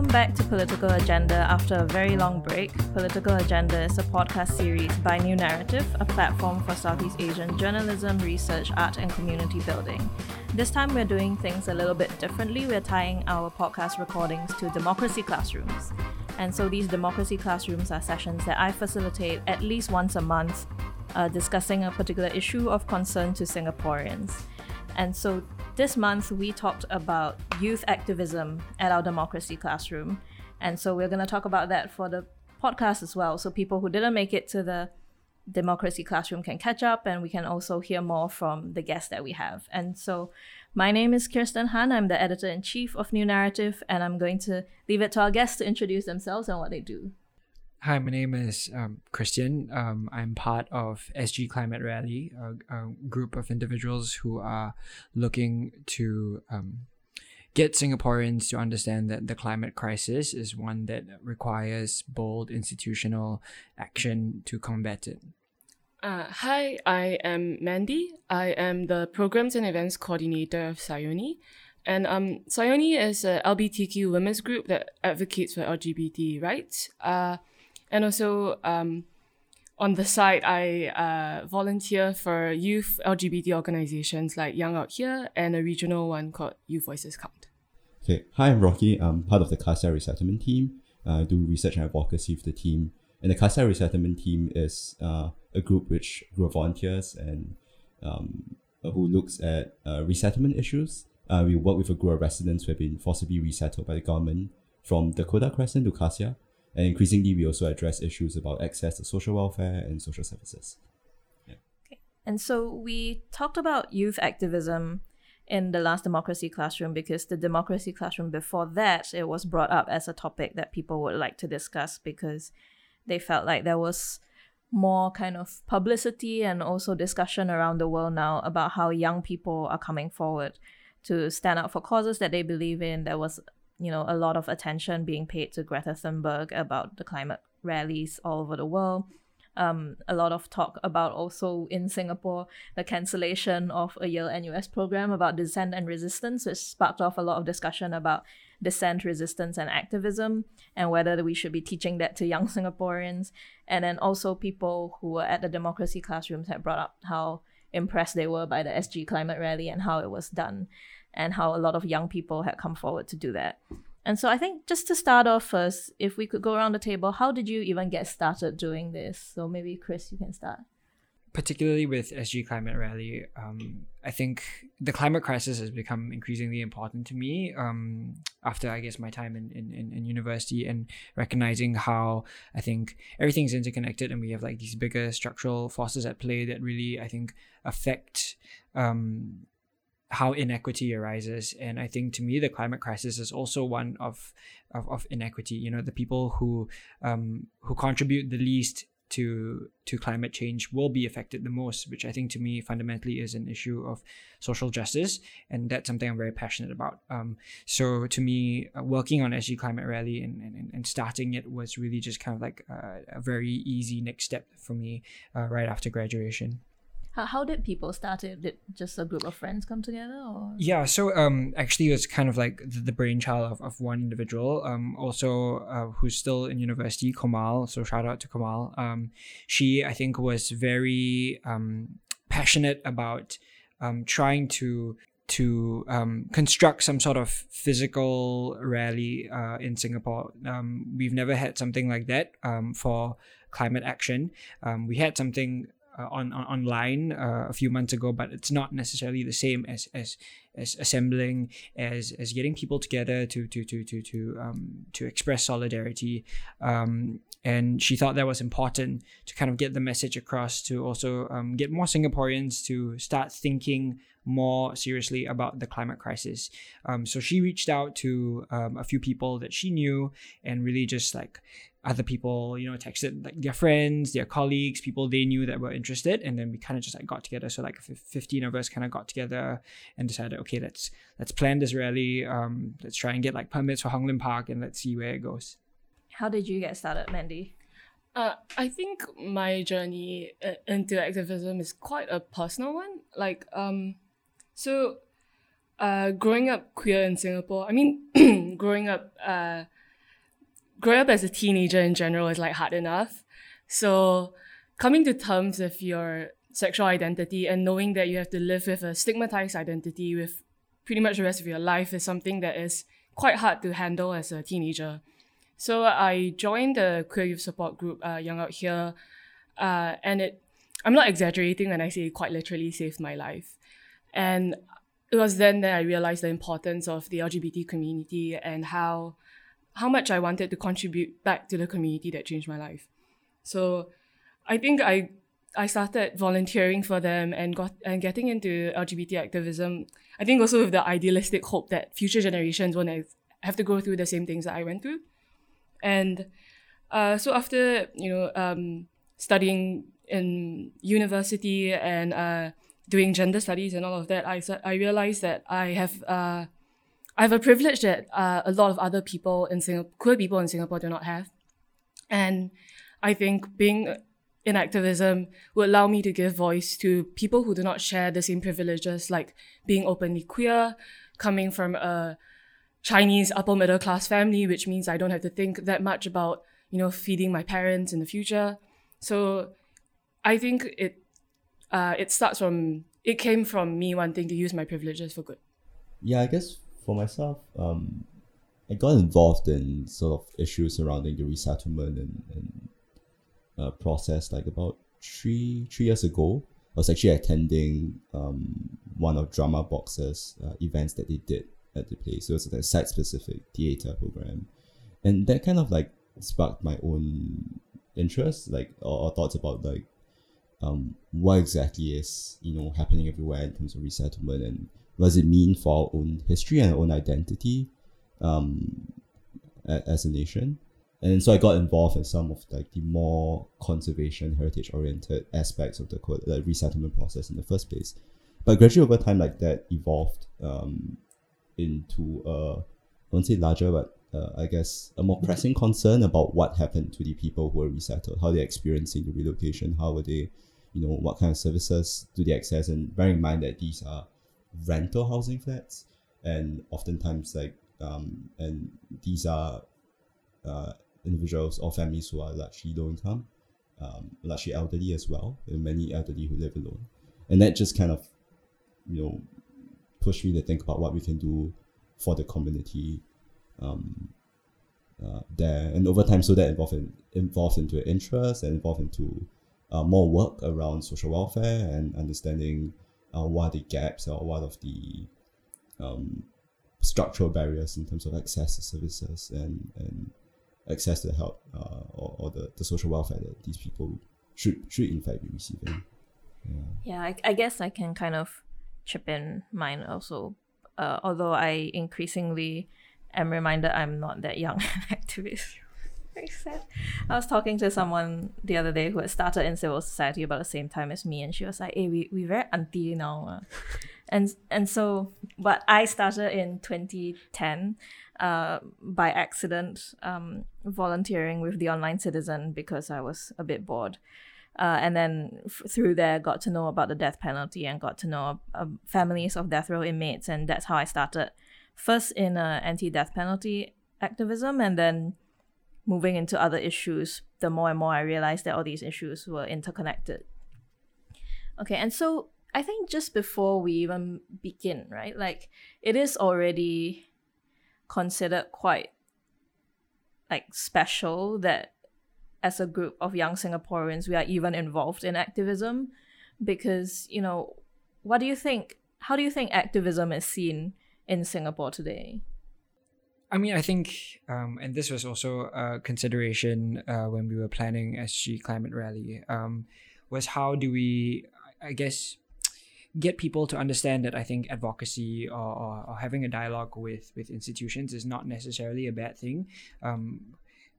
Welcome back to Political Agenda after a very long break. Political Agenda is a podcast series by New Narrative, a platform for Southeast Asian journalism, research, art, and community building. This time we're doing things a little bit differently. We're tying our podcast recordings to democracy classrooms. And so these democracy classrooms are sessions that I facilitate at least once a month, uh, discussing a particular issue of concern to Singaporeans. And so this month we talked about youth activism at our democracy classroom. And so we're going to talk about that for the podcast as well. So people who didn't make it to the democracy classroom can catch up and we can also hear more from the guests that we have. And so my name is Kirsten Han. I'm the editor in chief of New Narrative, and I'm going to leave it to our guests to introduce themselves and what they do. Hi, my name is um, Christian. Um, I'm part of SG Climate Rally, a, a, group of individuals who are looking to um, get Singaporeans to understand that the climate crisis is one that requires bold institutional action to combat it. Uh, hi, I am Mandy. I am the Programs and Events Coordinator of Sayoni. And um, Sayoni is a LGBTQ women's group that advocates for LGBT rights. Uh, and also, um, on the side, I uh, volunteer for youth LGBT organizations like Young Out Here and a regional one called Youth Voices Count. Okay, hi, I'm Rocky. I'm part of the Cassia Resettlement team. I do research and advocacy for the team. And the Cassia Resettlement team is uh, a group which volunteers and um, who looks at uh, resettlement issues. Uh, we work with a group of residents who have been forcibly resettled by the government from Dakota Crescent to Cassia. And increasingly, we also address issues about access to social welfare and social services. Yeah. Okay. And so we talked about youth activism in the last democracy classroom because the democracy classroom before that it was brought up as a topic that people would like to discuss because they felt like there was more kind of publicity and also discussion around the world now about how young people are coming forward to stand up for causes that they believe in. There was, you know, a lot of attention being paid to Greta Thunberg about the climate rallies all over the world. Um, a lot of talk about also in Singapore the cancellation of a Yale NUS program about dissent and resistance, which sparked off a lot of discussion about dissent, resistance, and activism, and whether we should be teaching that to young Singaporeans. And then also people who were at the democracy classrooms had brought up how impressed they were by the SG climate rally and how it was done, and how a lot of young people had come forward to do that. And so I think just to start off first, if we could go around the table, how did you even get started doing this? So maybe Chris, you can start particularly with SG Climate Rally, um, I think the climate crisis has become increasingly important to me um, after, I guess, my time in, in, in university and recognizing how I think everything's interconnected and we have like these bigger structural forces at play that really, I think, affect um, how inequity arises. And I think to me, the climate crisis is also one of, of, of inequity. You know, the people who, um, who contribute the least to to climate change will be affected the most, which I think to me fundamentally is an issue of social justice, and that's something I'm very passionate about. Um, so to me, uh, working on SG Climate Rally and, and, and starting it was really just kind of like uh, a very easy next step for me uh, right after graduation. How, how did people start it? Did just a group of friends come together or? Yeah, so um actually it's kind of like the, the brainchild of, of one individual, um also uh, who's still in university, Kamal. So shout out to Kamal. Um she I think was very um passionate about um trying to to um, construct some sort of physical rally uh, in Singapore. Um, we've never had something like that um, for climate action. Um, we had something uh, on, on, online uh, a few months ago, but it's not necessarily the same as as as assembling as as getting people together to to to to to um, to express solidarity. Um, and she thought that was important to kind of get the message across to also um, get more Singaporeans to start thinking more seriously about the climate crisis. Um, so she reached out to um, a few people that she knew and really just like other people, you know, texted like their friends, their colleagues, people they knew that were interested, and then we kind of just like got together. So like fifteen of us kind of got together and decided, okay, let's let's plan this rally. Um, let's try and get like permits for Hong Lim Park, and let's see where it goes. How did you get started, Mandy? Uh, I think my journey uh, into activism is quite a personal one. Like, um, so, uh, growing up queer in Singapore, I mean, growing up, uh growing up as a teenager in general is like hard enough. So coming to terms with your sexual identity and knowing that you have to live with a stigmatized identity with pretty much the rest of your life is something that is quite hard to handle as a teenager. So I joined the queer youth support group, uh, Young Out Here, uh, and it. I'm not exaggerating when I say it quite literally saved my life. And it was then that I realized the importance of the LGBT community and how how much I wanted to contribute back to the community that changed my life. So I think I I started volunteering for them and got and getting into LGBT activism. I think also with the idealistic hope that future generations won't have to go through the same things that I went through. And uh, so after you know um, studying in university and uh, doing gender studies and all of that, I I realized that I have uh, have a privilege that uh, a lot of other people in Singapore, queer people in Singapore, do not have, and I think being in activism would allow me to give voice to people who do not share the same privileges, like being openly queer, coming from a Chinese upper middle class family, which means I don't have to think that much about you know feeding my parents in the future. So I think it uh, it starts from it came from me wanting to use my privileges for good. Yeah, I guess for myself, um, I got involved in sort of issues surrounding the resettlement and, and uh, process like about three three years ago. I was actually attending um, one of Drama Box's uh, events that they did at the place. So it was a site specific theater program, and that kind of like sparked my own interest, like or, or thoughts about like um, what exactly is you know happening everywhere in terms of resettlement and does it mean for our own history and our own identity um, as a nation. And so I got involved in some of like the more conservation heritage oriented aspects of the, the resettlement process in the first place. But gradually over time, like that evolved um, into a, I won't say larger, but uh, I guess a more pressing concern about what happened to the people who were resettled, how they're experiencing the relocation, how were they, you know, what kind of services do they access, and bearing in mind that these are rental housing flats, and oftentimes like, um, and these are uh, individuals or families who are largely low income, um, largely elderly as well, and many elderly who live alone. And that just kind of, you know, pushed me to think about what we can do for the community um, uh, there. And over time, so that involved in, evolved into interest and involved into uh, more work around social welfare and understanding uh, what are the gaps or what of the um, structural barriers in terms of access to services and, and access to the help uh, or, or the, the social welfare that these people should should in fact be receiving. Yeah, yeah I, I guess I can kind of chip in mine also. Uh, although I increasingly am reminded I'm not that young an activist. Very sad. I was talking to someone the other day who had started in civil society about the same time as me, and she was like, "Hey, we we very anti now," uh. and and so, but I started in 2010, uh, by accident, um, volunteering with the Online Citizen because I was a bit bored. Uh, and then f- through there, got to know about the death penalty and got to know uh, families of death row inmates, and that's how I started. First in uh, anti-death penalty activism, and then moving into other issues. The more and more I realized that all these issues were interconnected. Okay, and so I think just before we even begin, right, like it is already considered quite like special that as a group of young Singaporeans, we are even involved in activism because, you know, what do you think? How do you think activism is seen in Singapore today? I mean, I think, um, and this was also a consideration uh, when we were planning SG Climate Rally, um, was how do we, I guess, get people to understand that I think advocacy or, or, or having a dialogue with with institutions is not necessarily a bad thing. Um,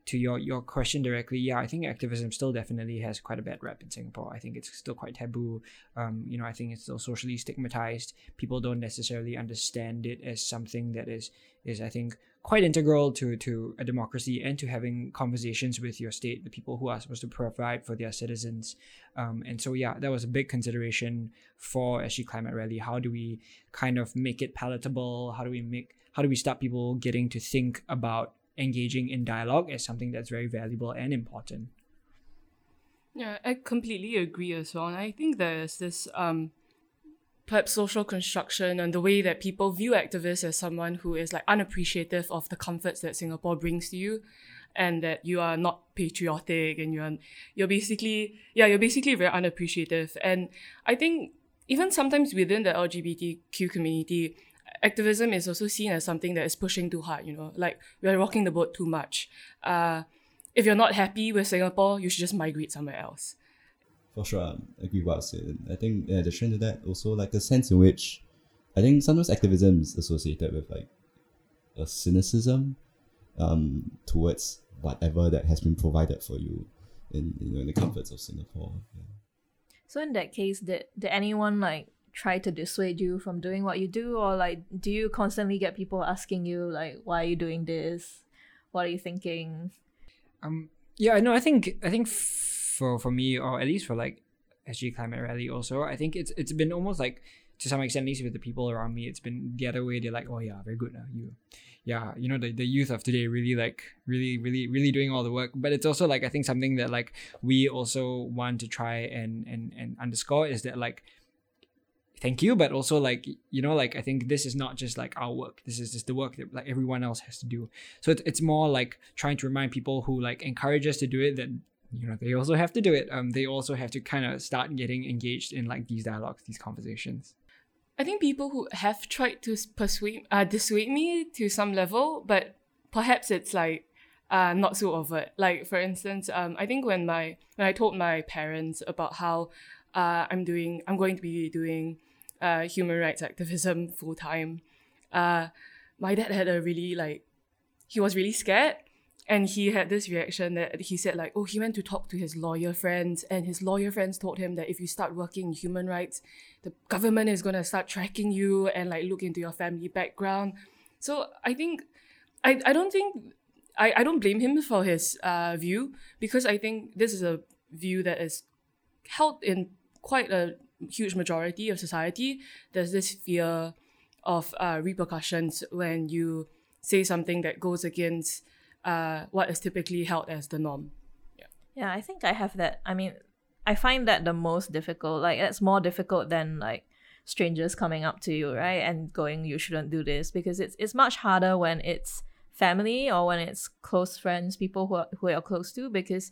to your your question directly, yeah, I think activism still definitely has quite a bad rep in Singapore. I think it's still quite taboo. Um, you know, I think it's still socially stigmatized. People don't necessarily understand it as something that is is I think quite integral to to a democracy and to having conversations with your state, the people who are supposed to provide for their citizens. Um, and so yeah, that was a big consideration for SG Climate Rally. How do we kind of make it palatable? How do we make how do we stop people getting to think about engaging in dialogue as something that's very valuable and important. Yeah, I completely agree as well. And I think there's this um, perhaps social construction and the way that people view activists as someone who is like unappreciative of the comforts that Singapore brings to you and that you are not patriotic and you're you're basically yeah, you're basically very unappreciative. And I think even sometimes within the LGBTQ community, activism is also seen as something that is pushing too hard, you know, like we're rocking the boat too much. Uh, if you're not happy with Singapore, you should just migrate somewhere else. For sure, I agree with what you said. I think in addition to that, also like a sense in which I think sometimes activism is associated with like a cynicism um, towards whatever that has been provided for you in you know in the comforts of Singapore. Yeah. So in that case, did did anyone like try to dissuade you from doing what you do, or like do you constantly get people asking you like why are you doing this? What are you thinking? Um, yeah, no, I think I think for for me, or at least for like SG Climate Rally, also, I think it's it's been almost like to some extent, at least with the people around me, it's been the other way. They're like, oh yeah, very good now. You, yeah, you know, the, the youth of today really like really really really doing all the work. But it's also like I think something that like we also want to try and and and underscore is that like thank you but also like you know like i think this is not just like our work this is just the work that like everyone else has to do so it's, it's more like trying to remind people who like encourage us to do it that you know they also have to do it um they also have to kind of start getting engaged in like these dialogues these conversations I think people who have tried to persuade, uh, dissuade me to some level, but perhaps it's like uh, not so overt. Like for instance, um, I think when my when I told my parents about how uh, I'm doing, I'm going to be doing uh, human rights activism full time. Uh, my dad had a really like, he was really scared, and he had this reaction that he said like, oh, he went to talk to his lawyer friends, and his lawyer friends told him that if you start working in human rights, the government is gonna start tracking you and like look into your family background. So I think, I I don't think. I, I don't blame him for his uh, view because I think this is a view that is held in quite a huge majority of society, there's this fear of uh, repercussions when you say something that goes against uh, what is typically held as the norm. Yeah. yeah, I think I have that. I mean, I find that the most difficult. Like, it's more difficult than like strangers coming up to you, right, and going, "You shouldn't do this," because it's it's much harder when it's family or when it's close friends, people who are, who are close to, because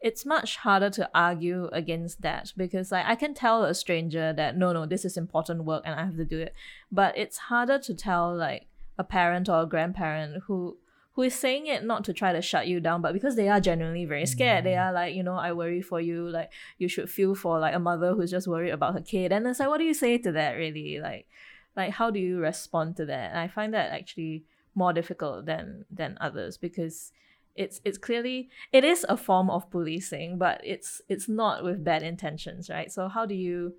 it's much harder to argue against that because like I can tell a stranger that no no this is important work and I have to do it but it's harder to tell like a parent or a grandparent who who is saying it not to try to shut you down but because they are genuinely very scared. They mm-hmm. are like you know I worry for you like you should feel for like a mother who's just worried about her kid. And it's like what do you say to that really? Like like how do you respond to that? And I find that actually more difficult than than others because it's it's clearly it is a form of policing but it's it's not with bad intentions right? So how do you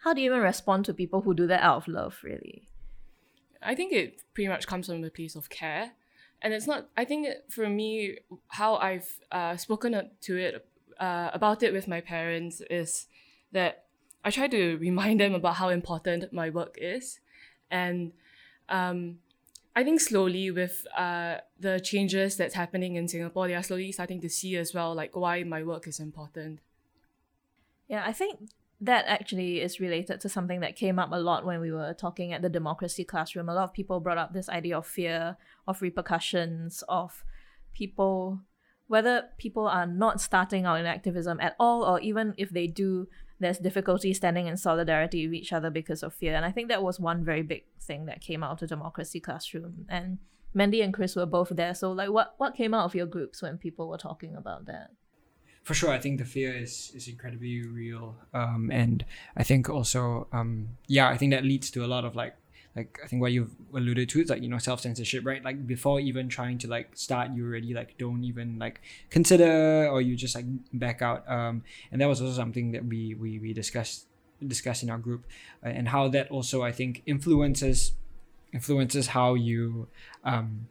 how do you even respond to people who do that out of love really? I think it pretty much comes from a place of care and it's not i think for me how i've uh, spoken to it uh, about it with my parents is that i try to remind them about how important my work is and um, I think slowly with uh, the changes that's happening in Singapore, they are slowly starting to see as well like why my work is important. Yeah, I think that actually is related to something that came up a lot when we were talking at the democracy classroom. A lot of people brought up this idea of fear, of repercussions, of people, whether people are not starting out in activism at all, or even if they do, there's difficulty standing in solidarity with each other because of fear. And I think that was one very big thing that came out of the democracy classroom. And Mandy and Chris were both there. So like what what came out of your groups when people were talking about that? For sure, I think the fear is is incredibly real. Um, and I think also um, yeah, I think that leads to a lot of like like I think what you've alluded to is like you know self censorship, right? Like before even trying to like start, you already like don't even like consider or you just like back out. Um, and that was also something that we we we discussed discussed in our group, uh, and how that also I think influences influences how you um,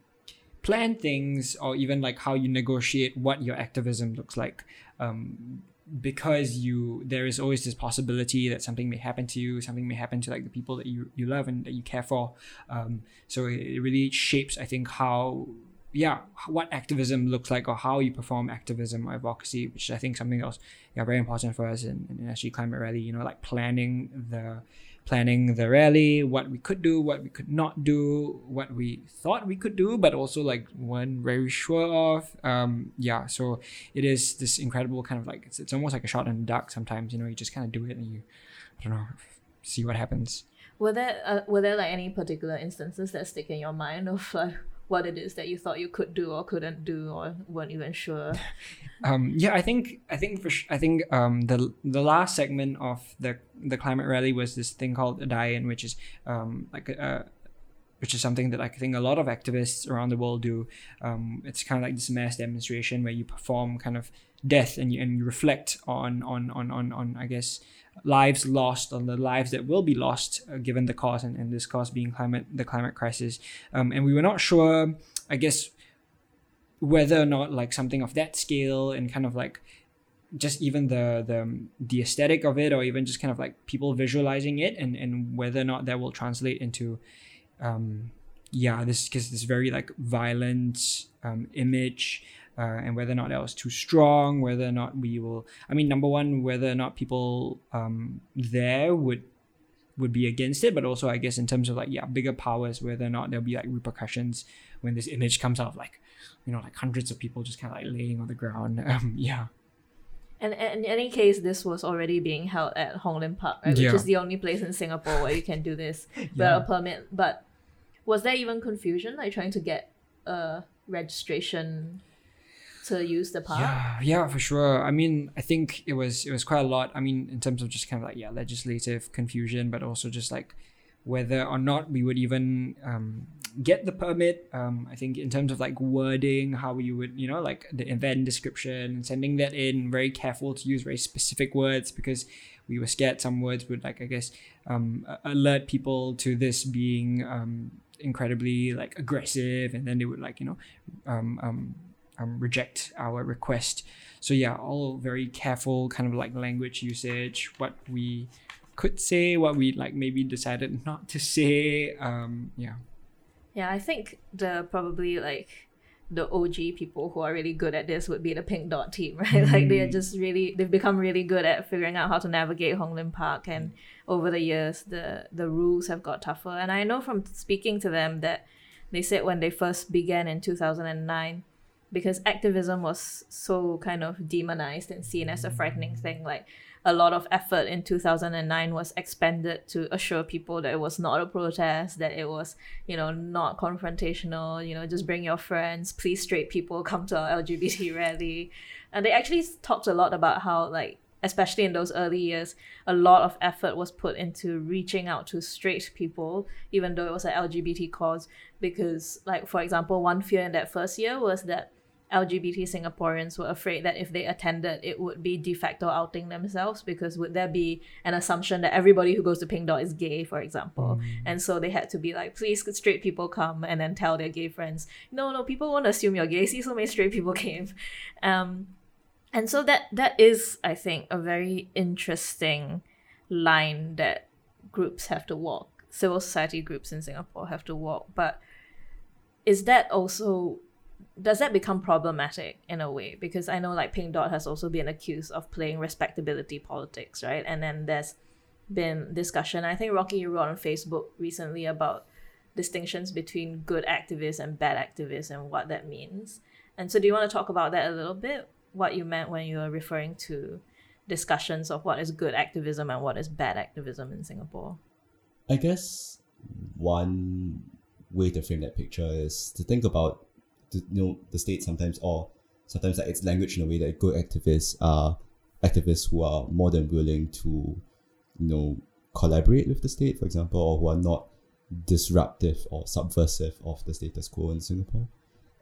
plan things or even like how you negotiate what your activism looks like. Um, because you there is always this possibility that something may happen to you something may happen to like the people that you, you love and that you care for um, so it, really shapes i think how yeah, what activism looks like or how you perform activism or advocacy, which I think something else yeah very important for us in, in SG Climate Rally. You know, like planning the planning the rally, what we could do, what we could not do, what we thought we could do, but also like weren't very sure of. Um, yeah, so it is this incredible kind of like it's, it's almost like a shot in the dark. Sometimes you know you just kind of do it and you, I don't know, see what happens. Were there uh, were there like any particular instances that stick in your mind of like what it is that you thought you could do or couldn't do or weren't even sure? um, yeah, I think I think for sh- I think um, the the last segment of the the climate rally was this thing called a die-in, which is um, like a, which is something that I think a lot of activists around the world do. Um, it's kind of like this mass demonstration where you perform kind of death and you and you reflect on on on on, on I guess lives lost on the lives that will be lost uh, given the cause and, and this cause being climate the climate crisis. Um, and we were not sure i guess whether or not like something of that scale and kind of like just even the the the aesthetic of it or even just kind of like people visualizing it and and whether or not that will translate into um yeah this because this very like violent um image uh, and whether or not that was too strong, whether or not we will. I mean, number one, whether or not people um, there would would be against it, but also I guess in terms of like yeah, bigger powers, whether or not there'll be like repercussions when this image comes out, of like you know, like hundreds of people just kind of like laying on the ground. Um, yeah. And, and in any case, this was already being held at Hong Lim Park, right? Yeah. which is the only place in Singapore where you can do this without Yeah. a permit. But was there even confusion, like trying to get a registration to use the park? Yeah, yeah, for sure. I mean, I think it was it was quite a lot. I mean, in terms of just kind of like yeah, legislative confusion, but also just like whether or not we would even um, get the permit. Um, I think in terms of like wording, how you would you know like the event description, and sending that in, very careful to use very specific words because we were scared some words would like I guess um, alert people to this being um, incredibly like aggressive, and then they would like you know um, reject our request. So yeah, all very careful kind of like language usage, what we could say, what we like maybe decided not to say. Um, yeah. Yeah, I think the probably like the OG people who are really good at this would be the Pink Dot team, right? Like they are just really they've become really good at figuring out how to navigate Hong Lim Park and over the years the the rules have got tougher. And I know from speaking to them that they said when they first began in 2009 because activism was so kind of demonized and seen as a frightening thing like a lot of effort in 2009 was expended to assure people that it was not a protest that it was you know not confrontational you know just bring your friends please straight people come to our lgbt rally. And they actually talked a lot about how like especially in those early years a lot of effort was put into reaching out to straight people even though it was an lgbt cause. Because like for example one fear in that first year was that LGBT Singaporeans were afraid that if they attended, it would be de facto outing themselves because would there be an assumption that everybody who goes to Pink Dot is gay, for example? And so they had to be like, please, could straight people come and then tell their gay friends, no, no, people won't assume you're gay. See, so many straight people came. Um, and so that that is, I think, a very interesting line that groups have to walk. Civil society groups in Singapore have to walk. But is that also does that become problematic in a way? Because I know like Pink Dot has also been accused of playing respectability politics, right? And then there's been discussion. I think Rocky you wrote on Facebook recently about distinctions between good activists and bad activists and what that means. And so do you want to talk about that a little bit? What you meant when you were referring to discussions of what is good activism and what is bad activism in Singapore? I guess one way to frame that picture is to think about you know the state sometimes or sometimes like its language in a way that good activists are activists who are more than willing to you know collaborate with the state for example or who are not disruptive or subversive of the status quo in Singapore.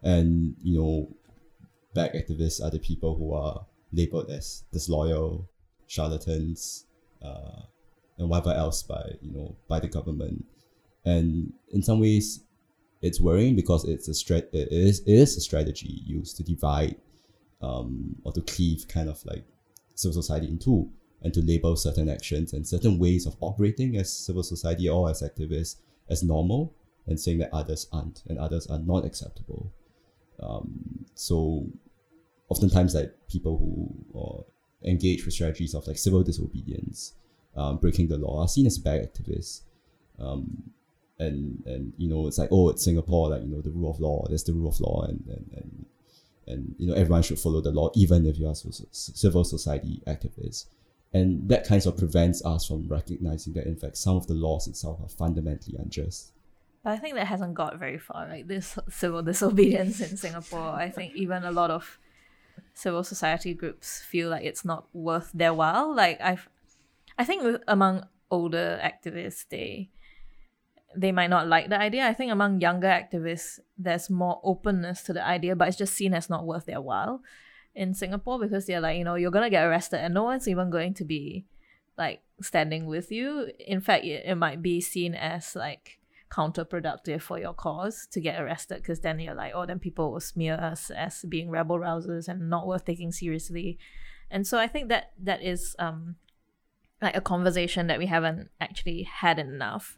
And you know bad activists are the people who are labeled as disloyal charlatans uh, and whatever else by you know by the government. And in some ways it's worrying because it's a strat- it is it is a strategy used to divide um, or to cleave kind of like civil society in two and to label certain actions and certain ways of operating as civil society or as activists as normal and saying that others aren't and others are not acceptable Um, so oftentimes like people who engage with strategies of like civil disobedience, um, breaking the law are seen as bad activists. Um, and and you know it's like oh it's Singapore like you know the rule of law there's the rule of law and and, and and you know everyone should follow the law even if you are civil society activists. And that kind of prevents us from recognizing that in fact some of the laws itself are fundamentally unjust. But I think that hasn't got very far like this civil disobedience in Singapore. I think even a lot of civil society groups feel like it's not worth their while. Like I've I think among older activists they they might not like the idea. I think among younger activists, there's more openness to the idea, but it's just seen as not worth their while in Singapore because they're like, you know, you're gonna get arrested and no one's even going to be like standing with you. In fact, it, it might be seen as like counterproductive for your cause to get arrested because then you're like, oh, then people will smear us as being rebel rousers and not worth taking seriously. And so I think that that is um like a conversation that we haven't actually had enough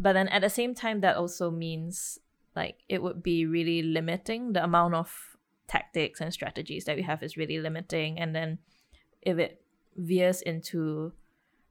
but then at the same time, that also means like it would be really limiting the amount of tactics and strategies that we have is really limiting. And then if it veers into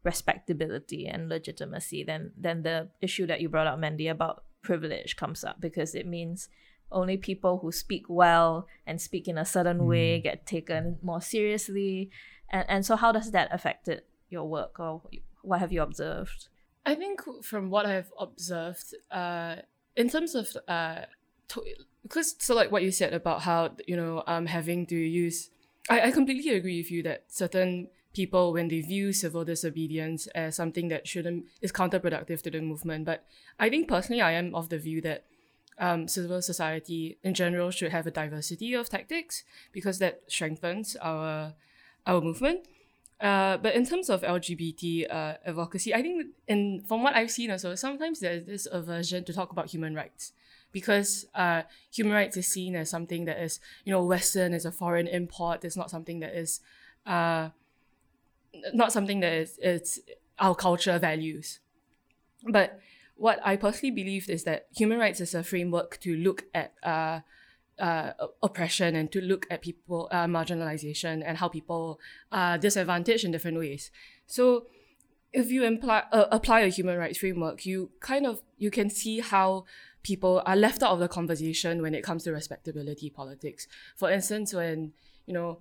respectability and legitimacy, then then the issue that you brought up, Mandy, about privilege comes up because it means only people who speak well and speak in a certain mm. way get taken more seriously. And and so how does that affect it, your work or what have you observed? I think from what I've observed, uh, in terms of uh, to- because so like what you said about how you know um having to use, I, I completely agree with you that certain people when they view civil disobedience as something that shouldn't is counterproductive to the movement. But I think personally, I am of the view that um, civil society in general should have a diversity of tactics because that strengthens our our movement. Uh, but in terms of LGBT uh, advocacy, I think in from what I've seen also, sometimes there's this aversion to talk about human rights because uh, human rights is seen as something that is, you know, Western, is a foreign import. It's not something that is, uh, not something that is it's our culture values. But what I personally believe is that human rights is a framework to look at uh, uh, oppression and to look at people uh, marginalization and how people are disadvantaged in different ways. So if you imply, uh, apply a human rights framework, you kind of you can see how people are left out of the conversation when it comes to respectability politics. For instance, when you know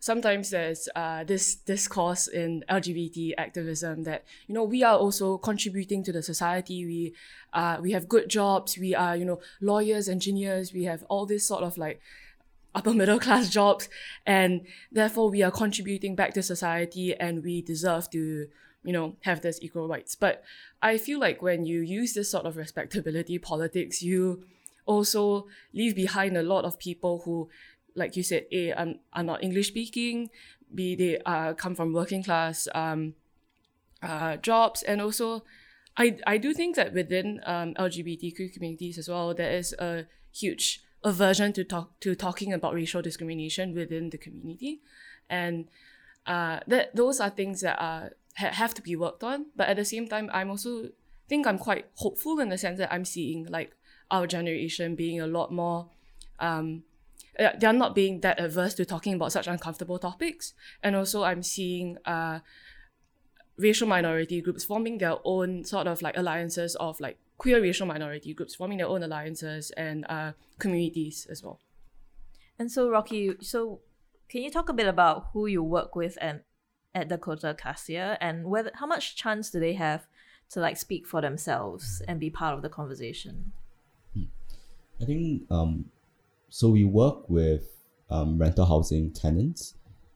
sometimes there's uh, this discourse in LGBT activism that you know we are also contributing to the society. We uh, we have good jobs. We are you know lawyers, engineers. We have all this sort of like upper middle class jobs, and therefore we are contributing back to society, and we deserve to you know have this equal rights. But I feel like when you use this sort of respectability politics, you also leave behind a lot of people who like you said, A, are, are not English speaking, B, they uh, come from working class um, uh, jobs, and also I, I do think that within um, LGBTQ communities as well, there is a huge aversion to talk to talking about racial discrimination within the community, and uh, that those are things that are ha- have to be worked on. But at the same time, I'm also think I'm quite hopeful in the sense that I'm seeing like our generation being a lot more um, uh, they're not being that averse to talking about such uncomfortable topics. And also, I'm seeing uh, racial minority groups forming their own sort of like alliances of like queer racial minority groups forming their own alliances and uh, communities as well. And so, Rocky, so can you talk a bit about who you work with and at Dakota and Cassia and whether how much chance do they have to like speak for themselves and be part of the conversation? I think um, so we work with um, rental housing tenants.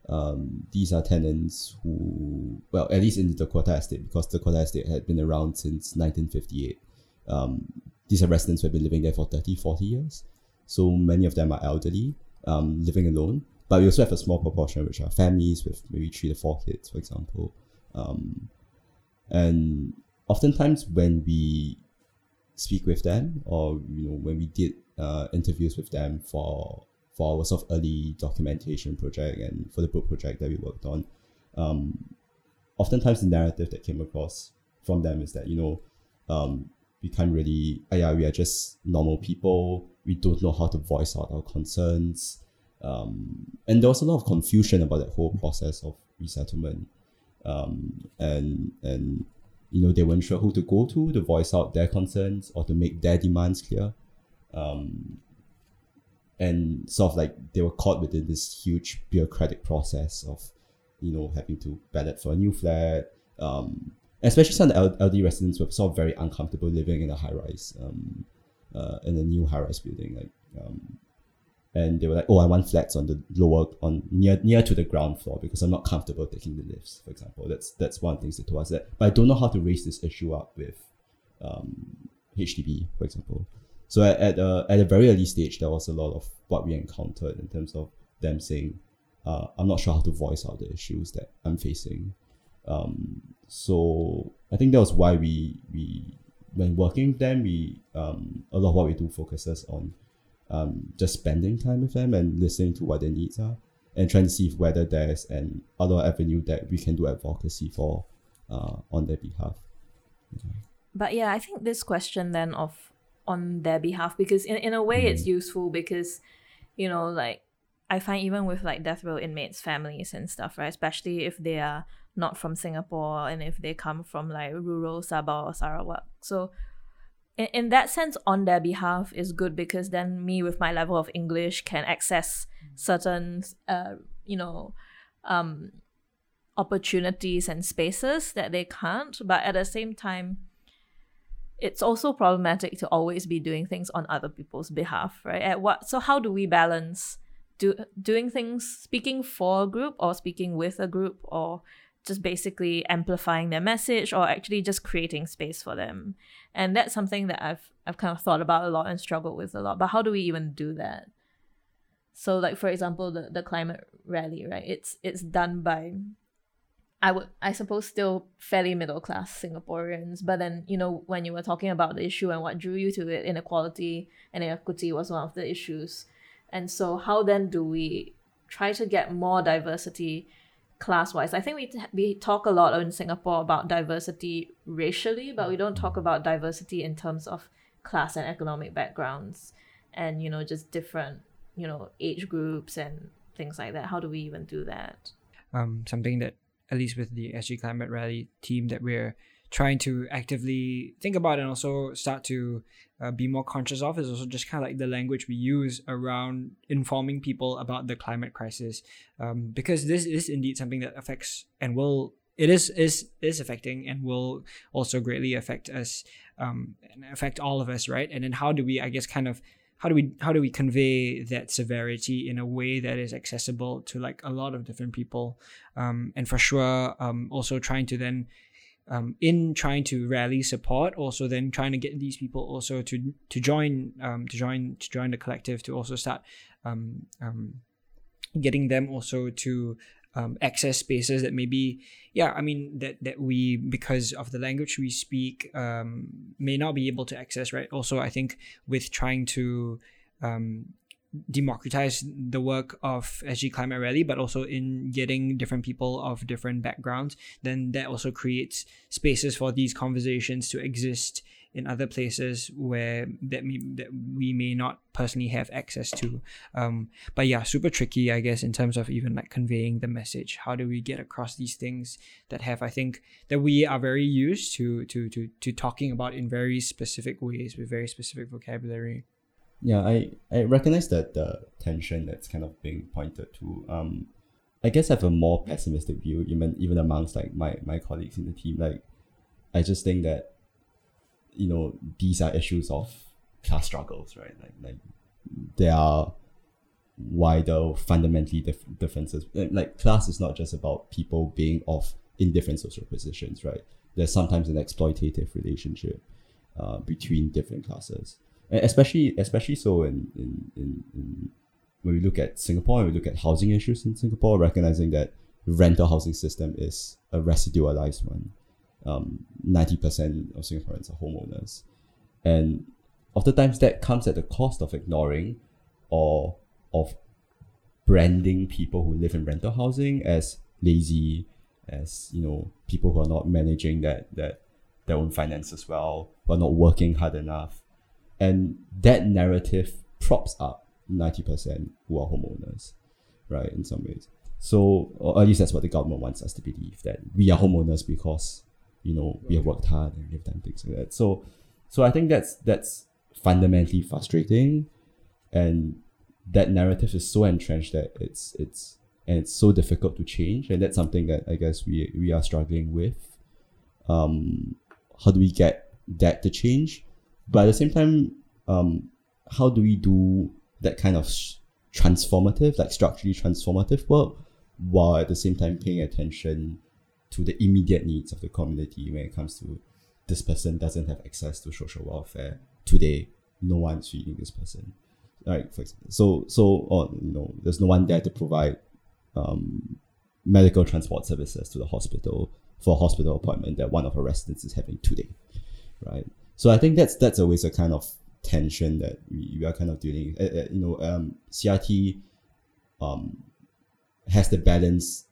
Um, these are tenants who, well, at least in the Dakota Estate, because the Dakota Estate had been around since 1958. Um, these are residents who have been living there for 30, 40 years. So many of them are elderly, um, living alone. But we also have a small proportion which are families with maybe three to four kids, for example. Um, and oftentimes when we speak with them, or you know, when we did uh, interviews with them for for our sort of early documentation project and for the book project that we worked on. Um, oftentimes the narrative that came across from them is that you know um, we can't really, uh, yeah, we are just normal people. We don't know how to voice out our concerns. Um, and there was a lot of confusion about that whole process of resettlement. Um, and, and, you know, they weren't sure who to go to to voice out their concerns or to make their demands clear. Um, and sort of like they were caught within this huge bureaucratic process of, you know, having to ballot for a new flat, um, especially some of the LD residents were sort of very uncomfortable living in a high rise, um, uh, in a new high rise building. Like, um, and they were like, "Oh, I want flats on the lower, on near near to the ground floor because I'm not comfortable taking the lifts." For example, that's that's one of the things they told us that. But I don't know how to raise this issue up with um, HDB, for example. So at at a, at a very early stage, there was a lot of what we encountered in terms of them saying, uh, "I'm not sure how to voice out the issues that I'm facing." Um, so I think that was why we we when working with them, we um, a lot of what we do focuses on um, just spending time with them and listening to what their needs are, and trying to see whether there's an other avenue that we can do advocacy for uh, on their behalf. But yeah, I think this question then of on their behalf because in, in a way it's useful because you know like I find even with like death row inmates families and stuff right especially if they are not from Singapore and if they come from like rural Sabah or Sarawak. So in, in that sense on their behalf is good because then me with my level of English can access certain uh you know um opportunities and spaces that they can't but at the same time it's also problematic to always be doing things on other people's behalf right? At what so how do we balance do doing things speaking for a group or speaking with a group or just basically amplifying their message or actually just creating space for them? And that's something that i've i've kind of thought about a lot and struggled with a lot but how do we even do that? So like for example the, the climate rally right? It's it's done by I would I suppose still fairly middle class Singaporeans. But then, you know, when you were talking about the issue and what drew you to it, inequality and equity was one of the issues. And so how then do we try to get more diversity class wise? I think we we talk a lot in Singapore about diversity racially, but we don't talk about diversity in terms of class and economic backgrounds and, you know, just different, you know, age groups and things like that. How do we even do that? Um, something that at least with the SG Climate Rally team, that we're trying to actively think about and also start to uh, be more conscious of is also just kind of like the language we use around informing people about the climate crisis, um, because this is indeed something that affects and will it is is is affecting and will also greatly affect us um, and affect all of us, right? And then how do we, I guess, kind of how do we how do we convey that severity in a way that is accessible to like a lot of different people? Um, and for sure um, also trying to then um, in trying to rally support also then trying to get these people also to to join um, to join to join the collective to also start um, um, getting them also to um, access spaces that maybe yeah i mean that that we because of the language we speak um, may not be able to access right? Also i think with trying to um, democratize the work of SG Climate Rally, but also in getting different people of different backgrounds, then that also creates spaces for these conversations to exist in other places where that me that we may not personally have access to. Um, but yeah, super tricky, I guess, in terms of even like conveying the message. How do we get across these things that have, I think, that we are very used to to to to talking about in very specific ways with very specific vocabulary. Yeah, I, I recognize that the tension that's kind of being pointed to. Um, I guess I have a more pessimistic view, even even amongst like my, my colleagues in the team. Like, I just think that you know these are issues of class struggles, right? Like like there are wider fundamentally dif- differences. Like class is not just about people being of in different social positions, right? There's sometimes an exploitative relationship uh, between different classes, and especially especially so in, in, in, in when we look at Singapore and we look at housing issues in Singapore, recognizing that the rental housing system is a residualized one um, 90% of Singaporeans are homeowners. And oftentimes that comes at the cost of ignoring or of branding people who live in rental housing as lazy, as you know, people who are not managing that that their own finances well, who are not working hard enough. And that narrative props up 90% who are homeowners, right, in some ways. So, or at least that's what the government wants us to believe that we are homeowners because, you know, we have worked hard and we have done things like that. So, so I think that's that's fundamentally frustrating, and that narrative is so entrenched that it's it's and it's so difficult to change, and that's something that I guess we we are struggling with. Um, how do we get that to change? But at the same time, um, how do we do that kind of transformative, like structurally transformative work, while at the same time paying attention to the immediate needs of the community when it comes to this person doesn't have access to social welfare today. No one's feeding this person, right? Example, so so or you know, there's no one there to provide um, medical transport services to the hospital for a hospital appointment that one of our residents is having today, right? So I think that's that's always a kind of tension that we, we are kind of dealing. Uh, uh, you know, um, CRT um, has the balance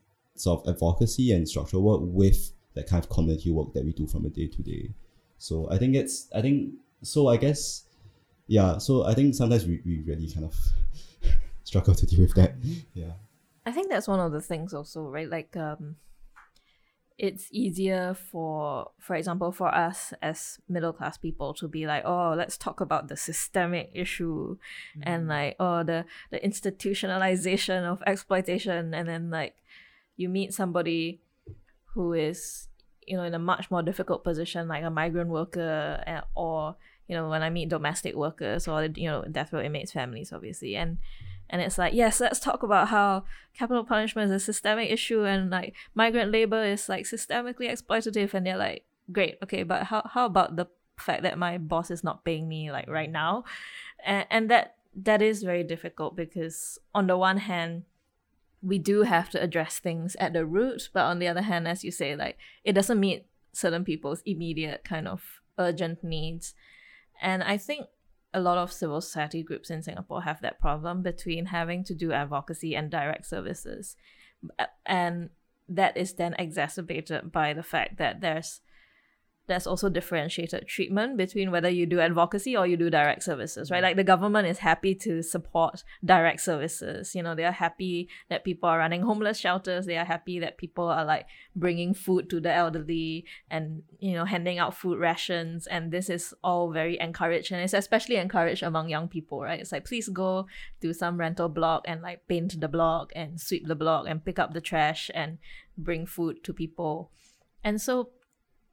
of advocacy and structural work with that kind of community work that we do from a day to day. So I think it's I think so I guess yeah. So I think sometimes we, we really kind of struggle to deal with that. Yeah. I think that's one of the things also, right? Like um it's easier for for example for us as middle class people to be like oh let's talk about the systemic issue mm-hmm. and like oh the the institutionalization of exploitation and then like you meet somebody who is you know in a much more difficult position like a migrant worker eh, or you know when i meet domestic workers or you know death row inmates families obviously. And and it's like yes let's talk about how capital punishment is a systemic issue and like migrant labor is like systemically exploitative and they're like great okay but how, how about the fact that my boss is not paying me like right now? And, and that that is very difficult because on the one hand we do have to address things at the root but on the other hand as you say like it doesn't meet certain people's immediate kind of urgent needs and i think a lot of civil society groups in Singapore have that problem between having to do advocacy and direct services. And that is then exacerbated by the fact that there's there's also differentiated treatment between whether you do advocacy or you do direct services, right? Mm. Like the government is happy to support direct services. You know, they are happy that people are running homeless shelters. They are happy that people are like bringing food to the elderly and, you know, handing out food rations. And this is all very encouraged. And it's especially encouraged among young people, right? It's like, please go do some rental block and like paint the block and sweep the block and pick up the trash and bring food to people. And so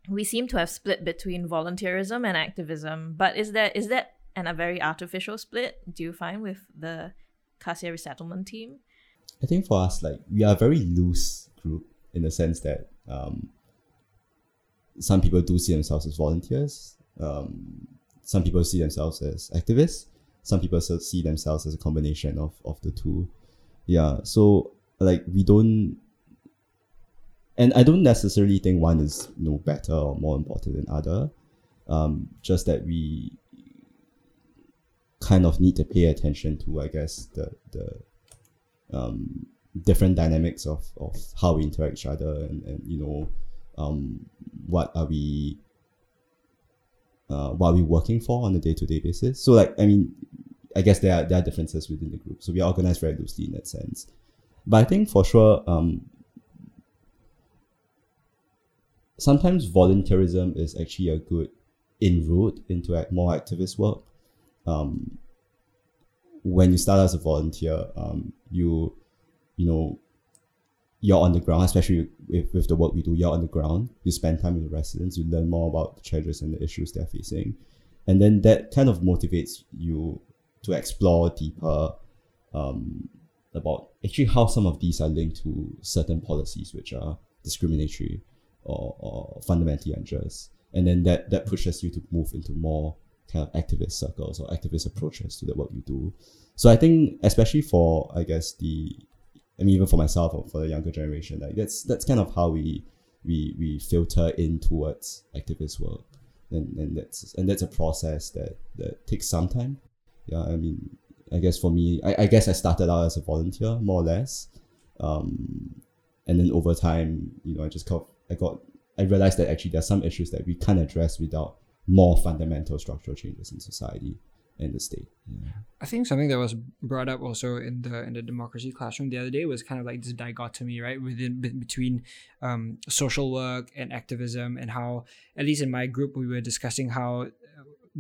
we seem to have split between volunteerism and activism, but is that is that and a very artificial split? Do you find with the Cassia resettlement team? I think for us, like we are a very loose group in the sense that um, some people do see themselves as volunteers. Um, some people see themselves as activists. Some people see themselves as a combination of, of the two. Yeah. So like we don't and I don't necessarily think one is you know better or more important than other. Um, just that we kind of need to pay attention to, I guess, the the um, different dynamics of, of how we interact with each other and, and you know um, what are we uh, what are we working for on a day to day basis. So like I mean, I guess there are there are differences within the group. So we are organized very loosely in that sense. But I think for sure, um, sometimes volunteerism is actually a good inroad into more activist work. Um, when you start as a volunteer, um, you you know you're on the ground, especially with, with the work we do. You're on the ground. You spend time with the residents. You learn more about the challenges and the issues they're facing, and then that kind of motivates you to explore deeper um, about actually how some of these are linked to certain policies which are discriminatory or, or fundamentally unjust. And then that, that pushes you to move into more kind of activist circles or activist approaches to the work you do. So I think especially for I guess the I mean even for myself or for the younger generation, like that's that's kind of how we we we filter in towards activist work. And, and that's and that's a process that, that takes some time. Yeah, I mean I guess for me, I, I guess I started out as a volunteer more or less. Um, and then over time, you know, I just kind of I got I realized that actually there are some issues that we can't address without more fundamental structural changes in society and the state. Yeah. I think something that was brought up also in the in the democracy classroom the other day was kind of like this dichotomy, right, within be- between um, social work and activism, and how at least in my group we were discussing how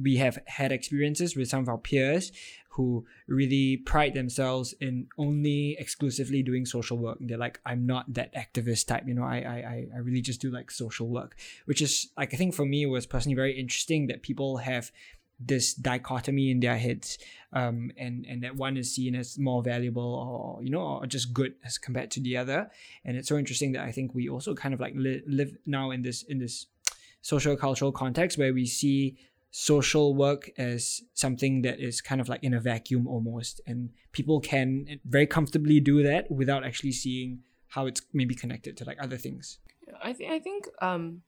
we have had experiences with some of our peers who really pride themselves in only exclusively doing social work. They're like, I'm not that activist type, you know, I, I, I really just do like social work, which is like, I think for me was personally very interesting that people have this dichotomy in their heads um, and and that one is seen as more valuable or you know or just good as compared to the other and it's so interesting that i think we also kind of like li- live now in this in this social cultural context where we see social work as something that is kind of like in a vacuum almost. And people can very comfortably do that without actually seeing how it's maybe connected to like other things. I think i think um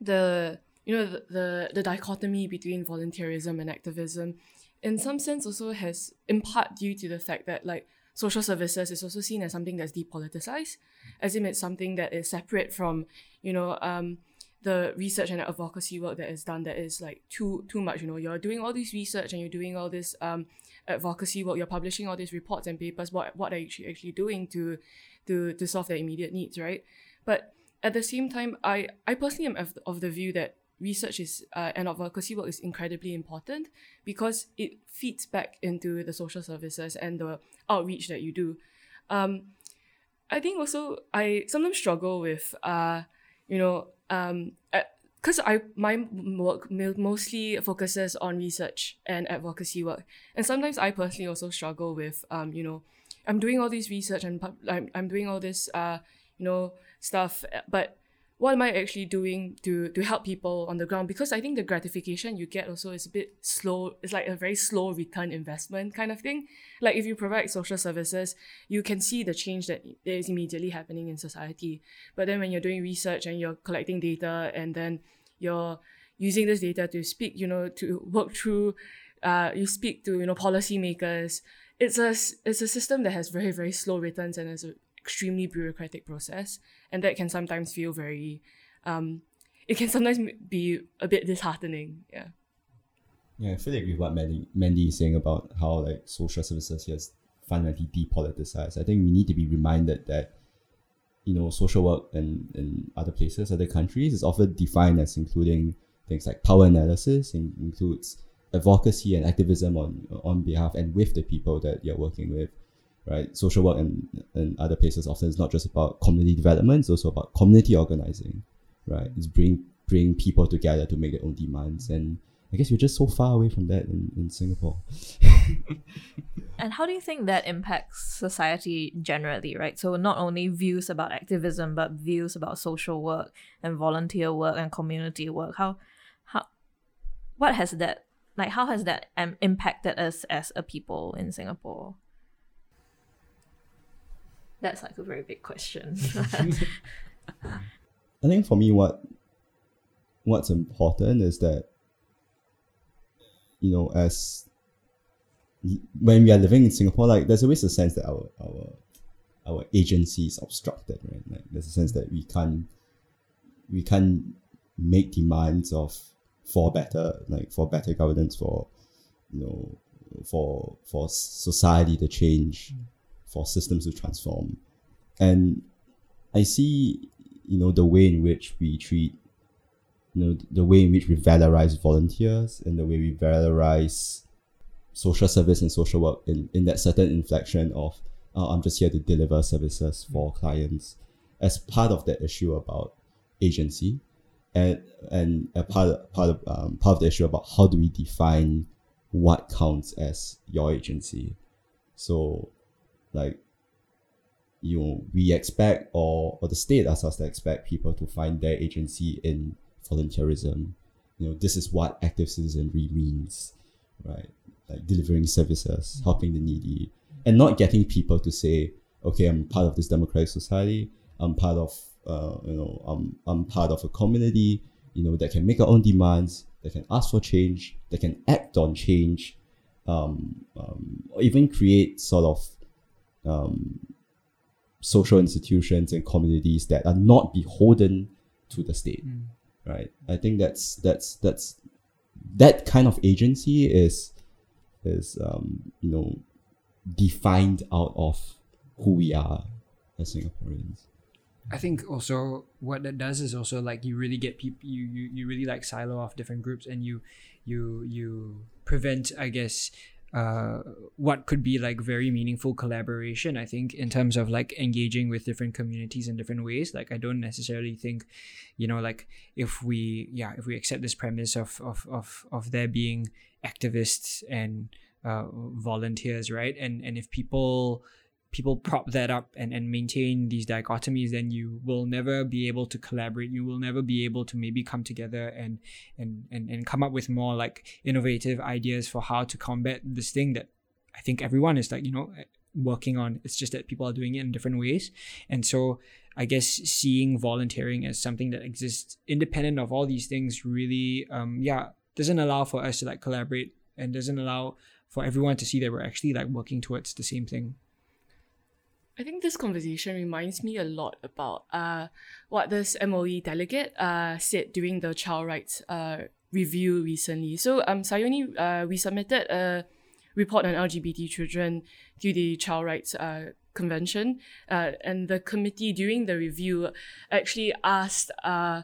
the you know the, the, the dichotomy between volunteerism and activism in some sense also has in part due to the fact that like social services is also seen as something that's depoliticized as if it's something that is separate from you know um, the research and advocacy work that is done that is like too too much you know? You're doing all this research and you're doing all this um, advocacy work. You're publishing all these reports and papers. What what are you actually, doing to to to solve their immediate needs right? But at the same time i i personally am of, of the view that research is uh, and advocacy work is incredibly important because it feeds back into the social services and the outreach that you do. Um, I think also I sometimes struggle with uh, you know um, because I my work mostly focuses on research and advocacy work, and sometimes I personally also struggle with um, you know I'm doing all this research and I'm, I'm doing all this uh, you know stuff, but what am I actually doing to to help people on the ground? Because I think the gratification you get also is a bit slow. It's like a very slow return investment kind of thing. Like if you provide social services, you can see the change that is immediately happening in society. But then when you're doing research and you're collecting data and then you're using this data to speak, you know, to work through, uh, you speak to you know policymakers. It's a it's a system that has very very slow returns and is extremely bureaucratic process and that can sometimes feel very um, it can sometimes be a bit disheartening yeah. Yeah i fully agree with what mandy, mandy is saying about how like social services is fundamentally depoliticized i think we need to be reminded that you know social work in, in other places other countries is often defined as including things like power analysis and includes advocacy and activism on on behalf and with the people that you're working with right? Social work and, and other places often is not just about community development, it's also about community organizing, right? It's bring bring people together to make their own demands. And I guess we're just so far away from that in, in Singapore. and how do you think that impacts society generally, right? So not only views about activism, but views about social work and volunteer work and community work. How how what has that like how has that um, impacted us as a people in Singapore? That's like a very big question. I think for me, what what's important is that you know, as when we are living in Singapore, like there's always a sense that our our our agency is obstructed, right? Like there's a sense that we can't we can't make demands of for better, like for better governance, for you know, for for society to change. Mm for systems to transform. And I see, you know, the way in which we treat, you know, the way in which we valorize volunteers and the way we valorize social service and social work in, in that certain inflection of, uh, I'm just here to deliver services for clients as part of that issue about agency and and a part of, part of um, part of the issue about how do we define what counts as your agency. So like you know, we expect or, or the state asks us to expect people to find their agency in volunteerism. You know, this is what active citizenry means, right? Like delivering services, helping the needy, and not getting people to say, okay, I'm part of this democratic society. I'm part of, uh, you know, I'm, I'm part of a community, you know, that can make our own demands, that can ask for change, that can act on change, um, um, or even create sort of um, social institutions and communities that are not beholden to the state, Mm. right? I think that's that's that's that kind of agency is is um, you know defined out of who we are as Singaporeans. I think also what that does is also like you really get people you, you you really like silo off different groups and you you you prevent I guess uh what could be like very meaningful collaboration I think in terms of like engaging with different communities in different ways. Like I don't necessarily think you know like if we yeah if we accept this premise of of of, of there being activists and uh, volunteers right? And and if people people prop that up and, and maintain these dichotomies then you will never be able to collaborate. You will never be able to maybe come together and and and, and come up with more like innovative ideas for how to combat this thing that i think everyone is like you know working on. It's just that people are doing it in different ways. And so i guess seeing volunteering as something that exists independent of all these things really um yeah doesn't allow for us to like collaborate and doesn't allow for everyone to see that we're actually like working towards the same thing I think this conversation reminds me a lot about uh, what this MOE delegate uh, said during the child rights uh, review recently. So, um, Sayoni, uh, we submitted a report on LGBT children to the Child Rights uh, Convention, uh, and the committee during the review actually asked uh,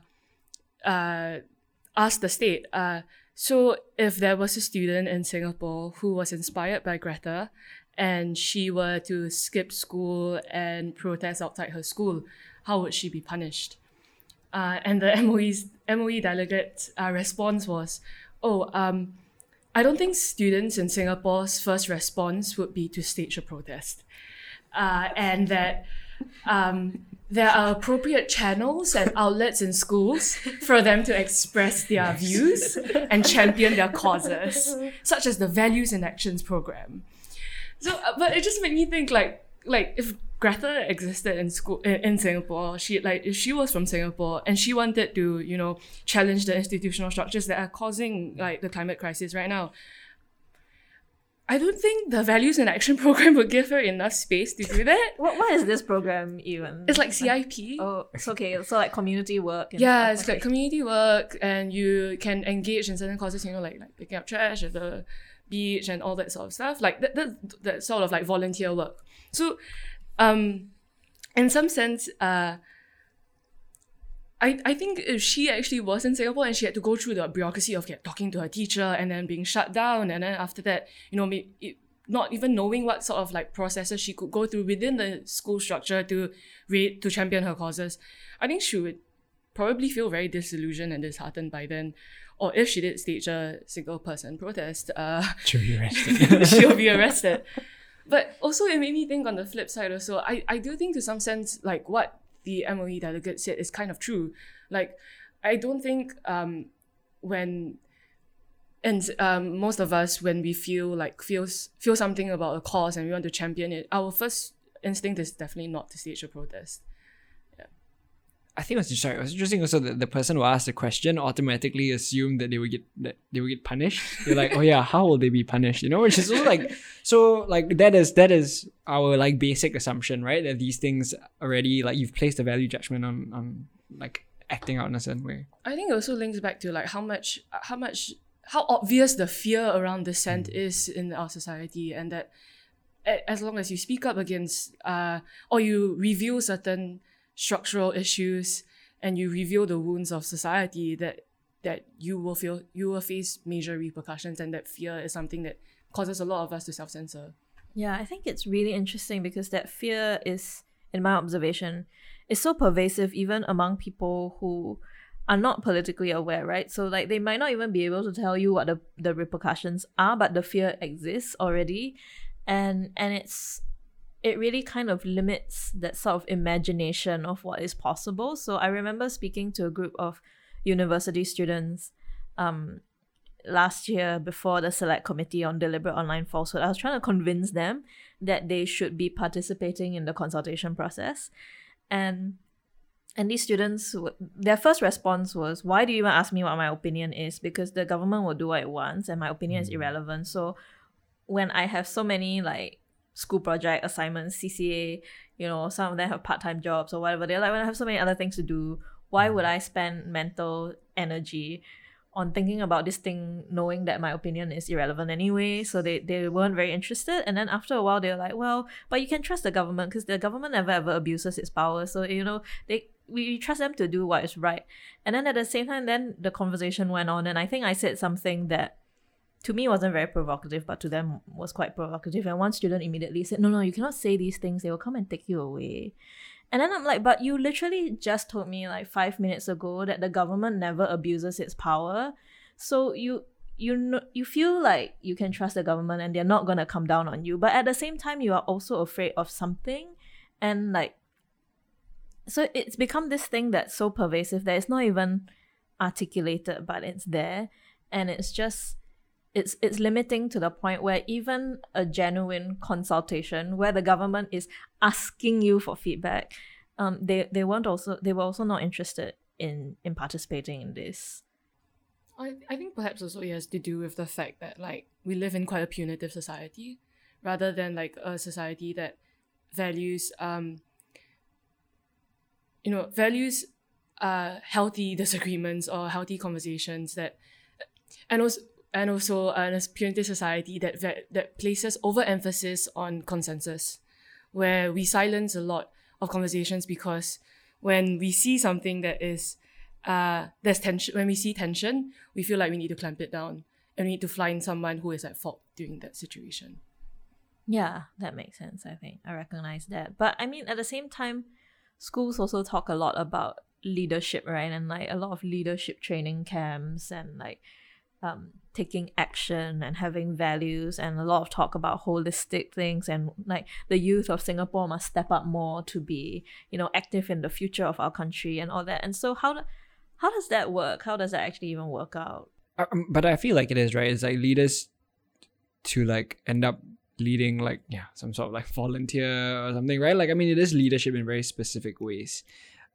asked the state. So, if there was a student in Singapore who was inspired by Greta and she were to skip school and protest outside her school, how would she be punished? Uh, and the MOE's MOE delegate's uh, response was, "Oh, um, I don't think students in Singapore's first response would be to stage a protest, uh, and that." Um, there are appropriate channels and outlets in schools for them to express their views and champion their causes, such as the Values and Actions program. So, uh, but it just made me think like like if Greta existed in school in, in Singapore, she like if she was from Singapore and she wanted to you know challenge the institutional structures that are causing like the climate crisis right now. I don't think the values and action program would give her enough space to do that. What what is this program even? It's like CIP. Oh, it's okay. So like community work. Yeah, it's okay. like community work, and you can engage in certain causes. You know, like like picking up trash at the beach and all that sort of stuff. Like that, that, that sort of like volunteer work. So, um, in some sense, uh, I, I think if she actually was in Singapore and she had to go through the bureaucracy of get, talking to her teacher and then being shut down and then after that, you know, me, it, not even knowing what sort of like processes she could go through within the school structure to read to champion her causes, I think she would probably feel very disillusioned and disheartened by then. Or if she did stage a single person protest, uh, Should be arrested. she'll be arrested. But also, it made me think on the flip side. Also, I I do think to some sense like what the MOE delegate said is kind of true. Like, I don't think um when and um, most of us when we feel like feels feel something about a cause and we want to champion it, our first instinct is definitely not to stage a protest. I think it was sorry. Interesting also that the person who asked the question automatically assumed that they would get that they would get punished. You're like, oh yeah, how will they be punished? You know, which is also like so like that is that is our like basic assumption, right? That these things already like you've placed a value judgment on on like acting out in a certain way. I think it also links back to like how much how much how obvious the fear around dissent is in our society and that as long as you speak up against uh or you reveal certain structural issues and you reveal the wounds of society that that you will feel you will face major repercussions and that fear is something that causes a lot of us to self-censor. Yeah, I think it's really interesting because that fear is, in my observation, is so pervasive even among people who are not politically aware, right? So like they might not even be able to tell you what the, the repercussions are, but the fear exists already. And and it's it really kind of limits that sort of imagination of what is possible. So I remember speaking to a group of university students um last year before the select committee on deliberate online falsehood. I was trying to convince them that they should be participating in the consultation process. And and these students their first response was why do you even ask me what my opinion is? Because the government will do what it wants and my opinion is irrelevant. So when i have so many like school project assignments cca you know some of them have part-time jobs or whatever. They're like when i have so many other things to do. Why would I spend mental energy on thinking about this thing knowing that my opinion is irrelevant anyway? So they, they weren't very interested. And then after a while they're like well but you can trust the government because the government never ever abuses its power. So you know they we trust them to do what is right. And then at the same time then the conversation went on and i think i said something that to me wasn't very provocative but to them was quite provocative. And one student immediately said no no you cannot say these things. They will come and take you away. And then I'm like, but you literally just told me like five minutes ago that the government never abuses its power. So you you know, you feel like you can trust the government and they're not gonna come down on you. But at the same time, you are also afraid of something, and like, so it's become this thing that's so pervasive that it's not even articulated, but it's there, and it's just it's it's limiting to the point where even a genuine consultation where the government is asking you for feedback um they they weren't also they were also not interested in in participating in this. I, I think perhaps also it has to do with the fact that like we live in quite a punitive society rather than like a society that values um you know values uh healthy disagreements or healthy conversations that and also and also uh, a punitive society that that places overemphasis on consensus, where we silence a lot of conversations because when we see something that is uh, there's tension when we see tension, we feel like we need to clamp it down and we need to find someone who is at fault during that situation. Yeah, that makes sense. I think I recognize that, but I mean at the same time, schools also talk a lot about leadership, right? And like a lot of leadership training camps and like um, taking action and having values and a lot of talk about holistic things and like the youth of Singapore must step up more to be you know active in the future of our country and all that. And so how how does that work? How does that actually even work out? Um, but I feel like it is right? It's like leaders to like end up leading like yeah some sort of like volunteer or something right? Like I mean it is leadership in very specific ways.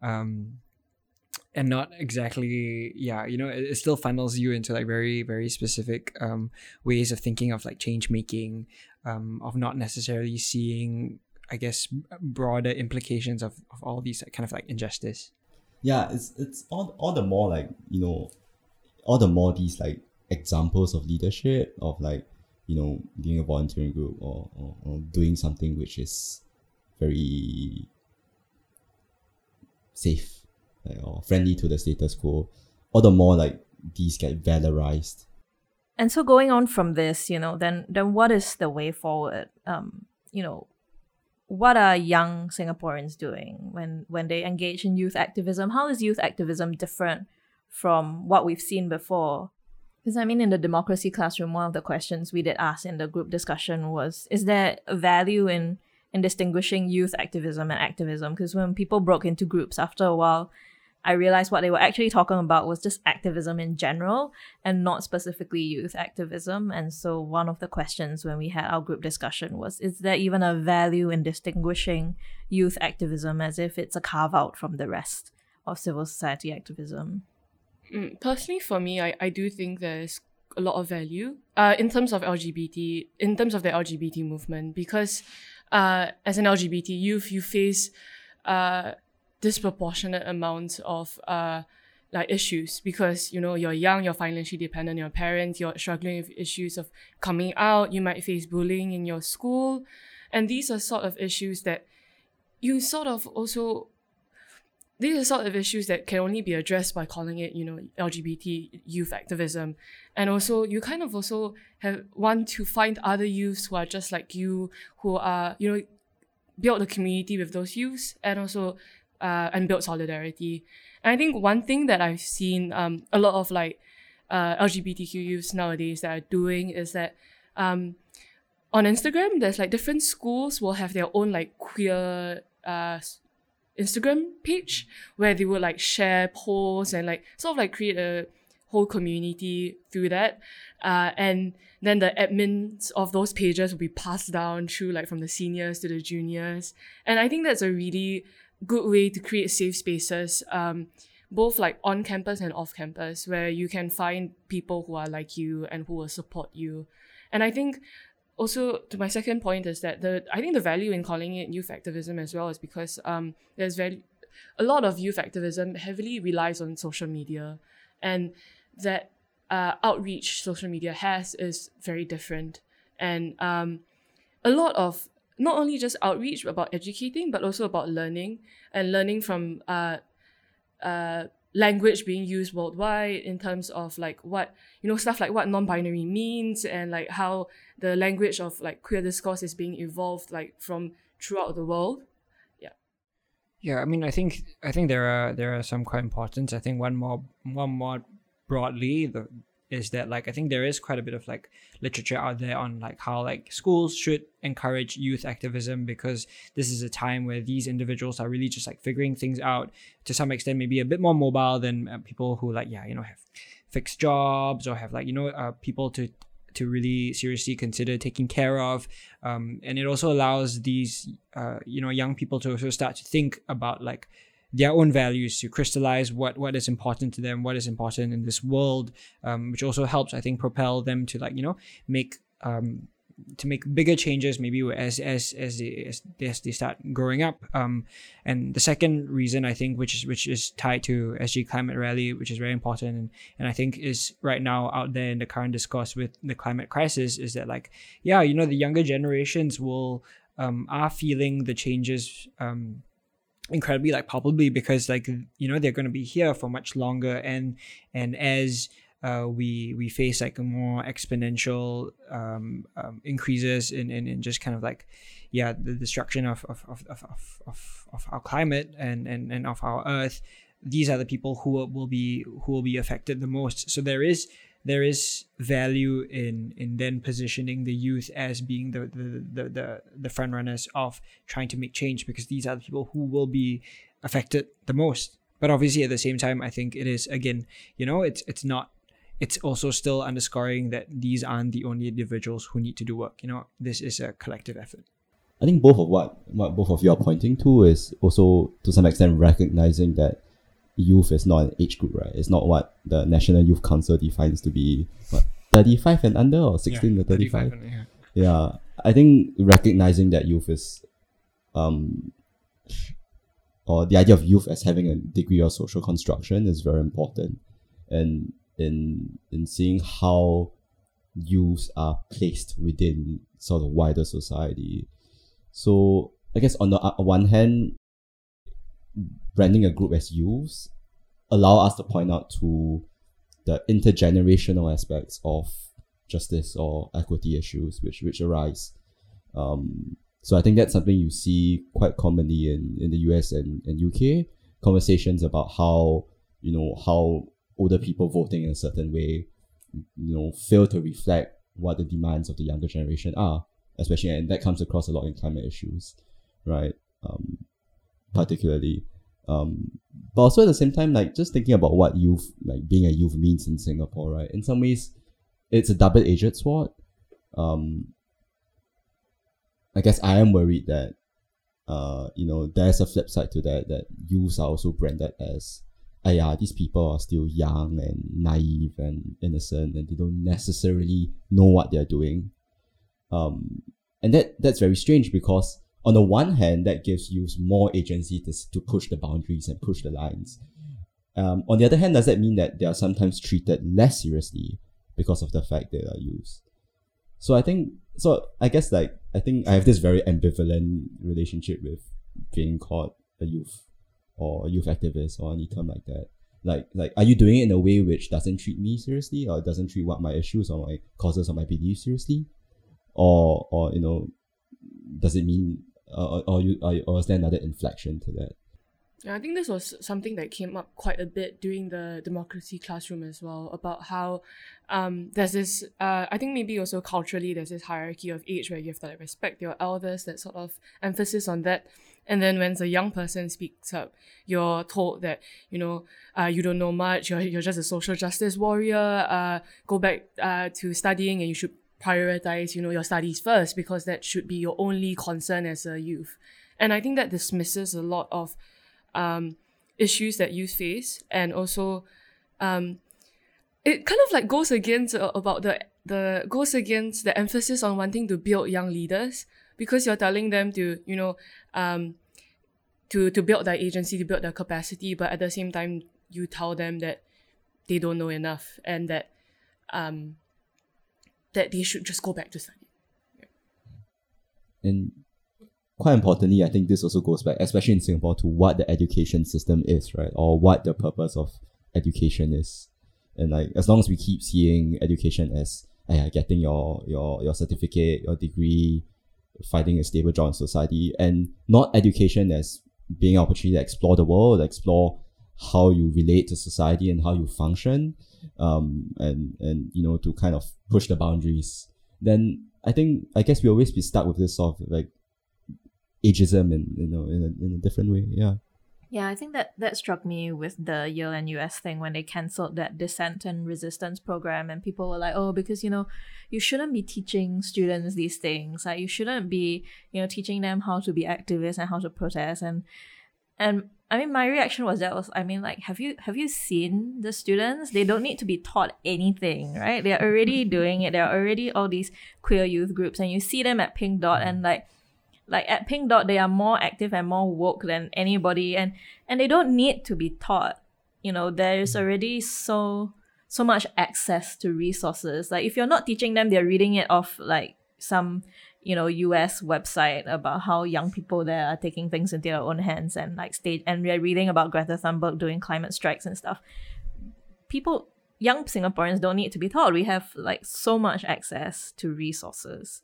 Um and not exactly yeah you know it, it, still funnels you into like very very specific um, ways of thinking of like change making um, of not necessarily seeing i guess broader implications of, of all these kind of like injustice. Yeah it's it's all, all the more like you know all the more these like examples of leadership of like you know being a volunteering group or, or, or doing something which is very safe like, or friendly to the status quo, all the more like these get valorized. And so going on from this, you know, then then what is the way forward? Um, you know, what are young Singaporeans doing when when they engage in youth activism? How is youth activism different from what we've seen before? Because I mean, in the democracy classroom, one of the questions we did ask in the group discussion was: Is there value in in distinguishing youth activism and activism? Because when people broke into groups, after a while, I realized what they were actually talking about was just activism in general and not specifically youth activism. And so, one of the questions when we had our group discussion was Is there even a value in distinguishing youth activism as if it's a carve out from the rest of civil society activism? Mm, personally, for me, I, I do think there's a lot of value uh, in terms of LGBT, in terms of the LGBT movement, because uh, as an LGBT youth, you face uh, disproportionate amounts of uh, like issues because you know you're young, you're financially dependent on your parents, you're struggling with issues of coming out, you might face bullying in your school, and these are sort of issues that you sort of also these are sort of issues that can only be addressed by calling it, you know, LGBT youth activism. And also you kind of also have want to find other youths who are just like you, who are, you know, build a community with those youths and also uh, and build solidarity. And I think one thing that I've seen um, a lot of like uh, LGBTQ youths nowadays that are doing is that um, on Instagram, there's like different schools will have their own like queer uh, Instagram page where they will like share posts and like sort of like create a whole community through that. Uh, and then the admins of those pages will be passed down through like from the seniors to the juniors. And I think that's a really good way to create safe spaces, um, both like on campus and off campus, where you can find people who are like you and who will support you. And I think also to my second point is that the I think the value in calling it youth activism as well is because um, there's value a lot of youth activism heavily relies on social media, and that uh, outreach social media has is very different. And um, a lot of not only just outreach about educating, but also about learning and learning from uh, uh, language being used worldwide in terms of like what you know stuff like what non-binary means and like how the language of like queer discourse is being evolved like from throughout the world. Yeah. Yeah i mean i think i think there are there are some quite important. I think one more one more broadly the is that like I think there is quite a bit of like literature out there on like how like schools should encourage youth activism because this is a time where these individuals are really just like figuring things out. To some extent maybe a bit more mobile than uh, people who like yeah you know have fixed jobs or have like you know uh, people to to really seriously consider taking care of. Um, and it also allows these uh, you know young people to also start to think about like their own values to crystallize what what is important to them what is important in this world um, which also helps i think propel them to like you know make um, to make bigger changes maybe as as as they as, as they start growing up. Um, and the second reason i think which is which is tied to sg climate rally which is very important and, and i think is right now out there in the current discourse with the climate crisis is that like yeah you know the younger generations will um, are feeling the changes um, incredibly like palpably because like you know they're going to be here for much longer and and as uh, we we face like more exponential um, um, increases in, in, in just kind of like yeah the destruction of of, of, of, of, of our climate and, and, and of our earth these are the people who will be who will be affected the most. So there is there is value in in then positioning the youth as being the the the the, the front runners of trying to make change because these are the people who will be affected the most. But obviously at the same time i think it is again you know it's it's not it's also still underscoring that these aren't the only individuals who need to do work you know. This is a collective effort. I think both of what what both of you are pointing to is also to some extent recognizing that youth is not an age group, right? It's not what the National Youth Council defines to be what 35 and under or 16 yeah, to 35. 35 yeah. yeah. I think recognizing that youth is um or the idea of youth as having a degree of social construction is very important. And in in seeing how youths are placed within sort of wider society. So I guess on the uh, one hand, branding a group as youths allow us to point out to the intergenerational aspects of justice or equity issues which which arise. Um, so I think that's something you see quite commonly in, in the US and, and UK conversations about how you know how older people voting in a certain way you know fail to reflect what the demands of the younger generation are especially and that comes across a lot in climate issues right um, particularly um, but also at the same time, like just thinking about what youth, like being a youth means in Singapore, right? In some ways, it's a double-edged sword. Um, I guess I am worried that, uh, you know, there's a flip side to that, that youths are also branded as, ah, yeah, these people are still young and naive and innocent and they don't necessarily know what they're doing. Um, and that that's very strange because on the one hand, that gives you more agency to, to push the boundaries and push the lines. Um, on the other hand, does that mean that they are sometimes treated less seriously because of the fact that they are used? So I think, so I guess like, I think I have this very ambivalent relationship with being called a youth or a youth activist or any term like that. Like, like, are you doing it in a way which doesn't treat me seriously or doesn't treat what my issues or my causes or my beliefs seriously? Or, or, you know, does it mean or, or, you, or, or there another inflection to that? Yeah, I think this was something that came up quite a bit during the democracy classroom as well about how um, there's this, uh, I think maybe also culturally, there's this hierarchy of age where you have to like, respect your elders, that sort of emphasis on that. And then when the young person speaks up, you're told that, you know, uh, you don't know much, you're, you're just a social justice warrior, uh, go back uh, to studying and you should prioritize, you know, your studies first because that should be your only concern as a youth. And I think that dismisses a lot of um, issues that youth face, and also um, it kind of like goes against uh, about the the goes against the emphasis on wanting to build young leaders because you're telling them to you know um, to to build their agency, to build their capacity, but at the same time, you tell them that they don't know enough and that um, that they should just go back to study. And quite importantly, I think this also goes back, especially in Singapore, to what the education system is, right? Or what the purpose of education is. And like as long as we keep seeing education as uh, getting your your your certificate, your degree, finding a stable job in society, and not education as being an opportunity to explore the world, explore how you relate to society and how you function, um, and and you know to kind of push the boundaries. Then I think I guess we always be stuck with this sort of like ageism and you know in a, in a different way. Yeah. Yeah, I think that that struck me with the Yale and US thing when they cancelled that dissent and resistance program, and people were like, "Oh, because you know, you shouldn't be teaching students these things. Like, you shouldn't be, you know, teaching them how to be activists and how to protest." And and I mean, my reaction was that was, I mean, like, have you have you seen the students? They don't need to be taught anything, right? They're already doing it. There are already all these queer youth groups, and you see them at Pink Dot, and like like at Pink Dot, they are more active and more woke than anybody, and and they don't need to be taught. You know, there's already so so much access to resources. Like if you're not teaching them, they're reading it off like some you know US website about how young people there are taking things into their own hands and like state and we're reading about Greta Thunberg doing climate strikes and stuff. People young Singaporeans don't need to be taught. We have like so much access to resources.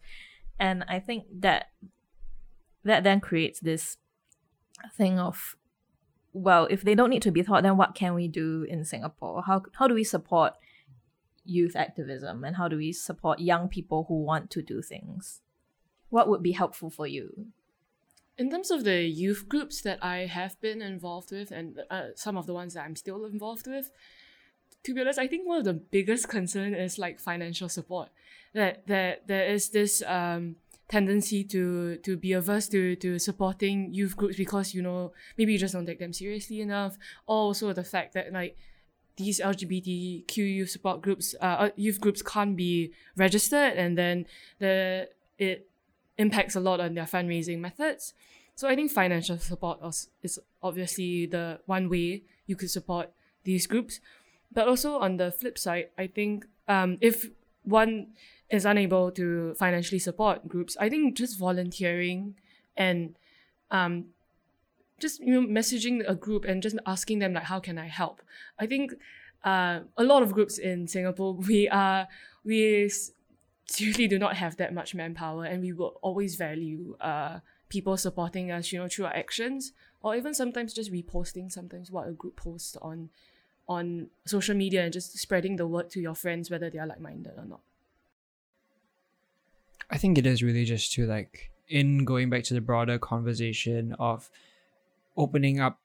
And I think that that then creates this thing of well if they don't need to be taught then what can we do in singapore how, how do we support youth activism and how do we support young people who want to do things what would be helpful for you? In terms of the youth groups that i have been involved with and uh, some of the ones that i'm still involved with to be honest i think one of the biggest concern is like financial support. That that there is this um tendency to to be averse to to supporting youth groups because you know maybe you just don't take them seriously enough. Also the fact that like these LGBTQ youth support groups uh, uh youth groups can't be registered and then the it impacts a lot on their fundraising methods so I think financial support is obviously the one way you could support these groups but also on the flip side I think um if one is unable to financially support groups, I think just volunteering and um, just you know messaging a group and just asking them like how can I help. I think uh, a lot of groups in Singapore we are we seriously do not have that much manpower and we will always value uh, people supporting us you know through our actions or even sometimes just reposting sometimes what a group posts on on social media and just spreading the word to your friends whether they are like-minded or not. I think it is really just to like in going back to the broader conversation of opening up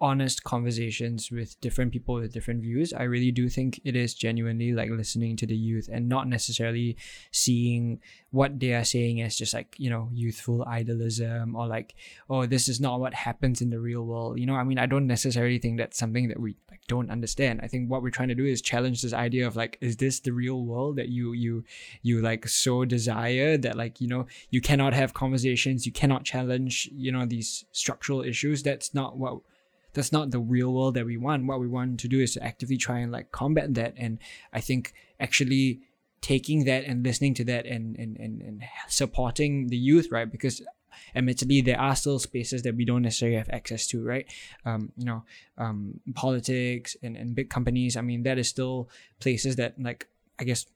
honest conversations with different people with different views. I really do think it is genuinely like listening to the youth and not necessarily seeing what they are saying as just like, you know, youthful idealism or like, oh, this is not what happens in the real world. You know, I mean, I don't necessarily think that's something that we like don't understand. I think what we're trying to do is challenge this idea of like, is this the real world that you you you like so desire that like, you know, you cannot have conversations, you cannot challenge, you know, these structural issues. That's not what that's not the real world that we want. What we want to do is to actively try and like combat that. And I think actually taking that and listening to that and and, and, and supporting the youth, right? Because admittedly there are still spaces that we don't necessarily have access to right um, you know um, politics and, and big companies i mean that is still places that like i guess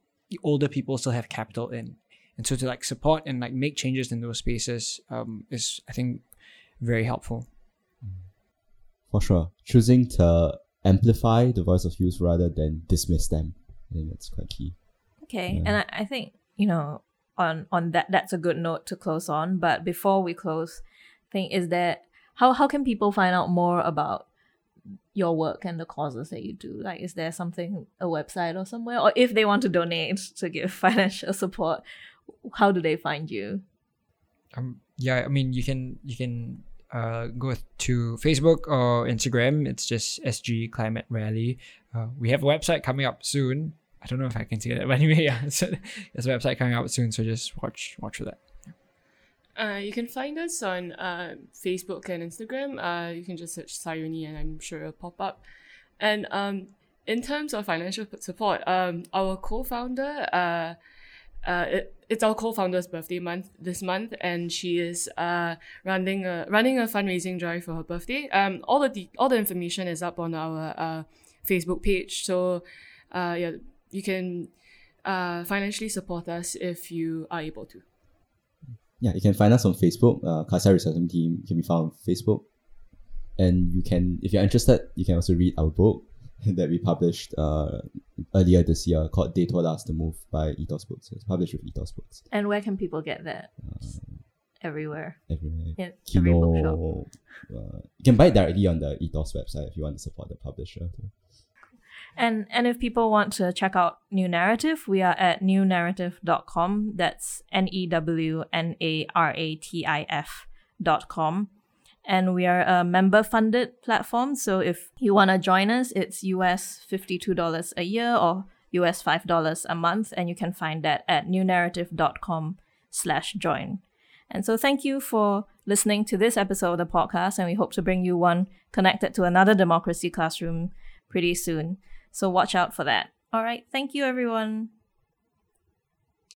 older people still have capital in and so to like support and like make changes in those spaces um, is i think very helpful for sure. Choosing to amplify the voice of youth rather than dismiss them. I think that's quite key. Okay, yeah. and I, I think you know on on that that's a good note to close on. But before we close, I think is that how how can people find out more about your work and the causes that you do? Like, is there something a website or somewhere, or if they want to donate to give financial support, how do they find you? Um, yeah, I mean, you can you can uh, go to Facebook or Instagram. It's just SG Climate Rally. Uh, we have a website coming up soon. I don't know if I can say that, but anyway, yeah, so there's a website coming out soon. So just watch watch for that. Uh, you can find us on uh, Facebook and Instagram. Uh, you can just search Sayoni and I'm sure it'll pop up. And um, in terms of financial support, um, our co-founder, uh, uh, it, it's our co-founder's birthday month this month, and she is uh, running a running a fundraising drive for her birthday. Um, all the de- all the information is up on our uh, Facebook page, so uh, yeah, you can uh, financially support us if you are able to. Yeah, you can find us on Facebook. Uh, Cassia Resettlement Team can be found on Facebook. And you can, if you're interested, you can also read our book that we published uh, earlier this year called They Told Us to Move by Ethos Books. It's published with Ethos Books. And where can people get that? Everywhere. Everywhere. In every. Kino. Uh, you can buy it directly on the Ethos website if you want to support the publisher. Too. And and if people want to check out New Naratif, we are at newnaratif.com. That's N E W N A R A T I F dot com. And we are a member funded platform. So if you want to join us, it's US $52 a year or US $5 a month. And you can find that at newnaratif.com slash join. And so thank you for listening to this episode of the podcast. And we hope to bring you one connected to another democracy classroom pretty soon. So watch out for that. All right. Thank you, everyone.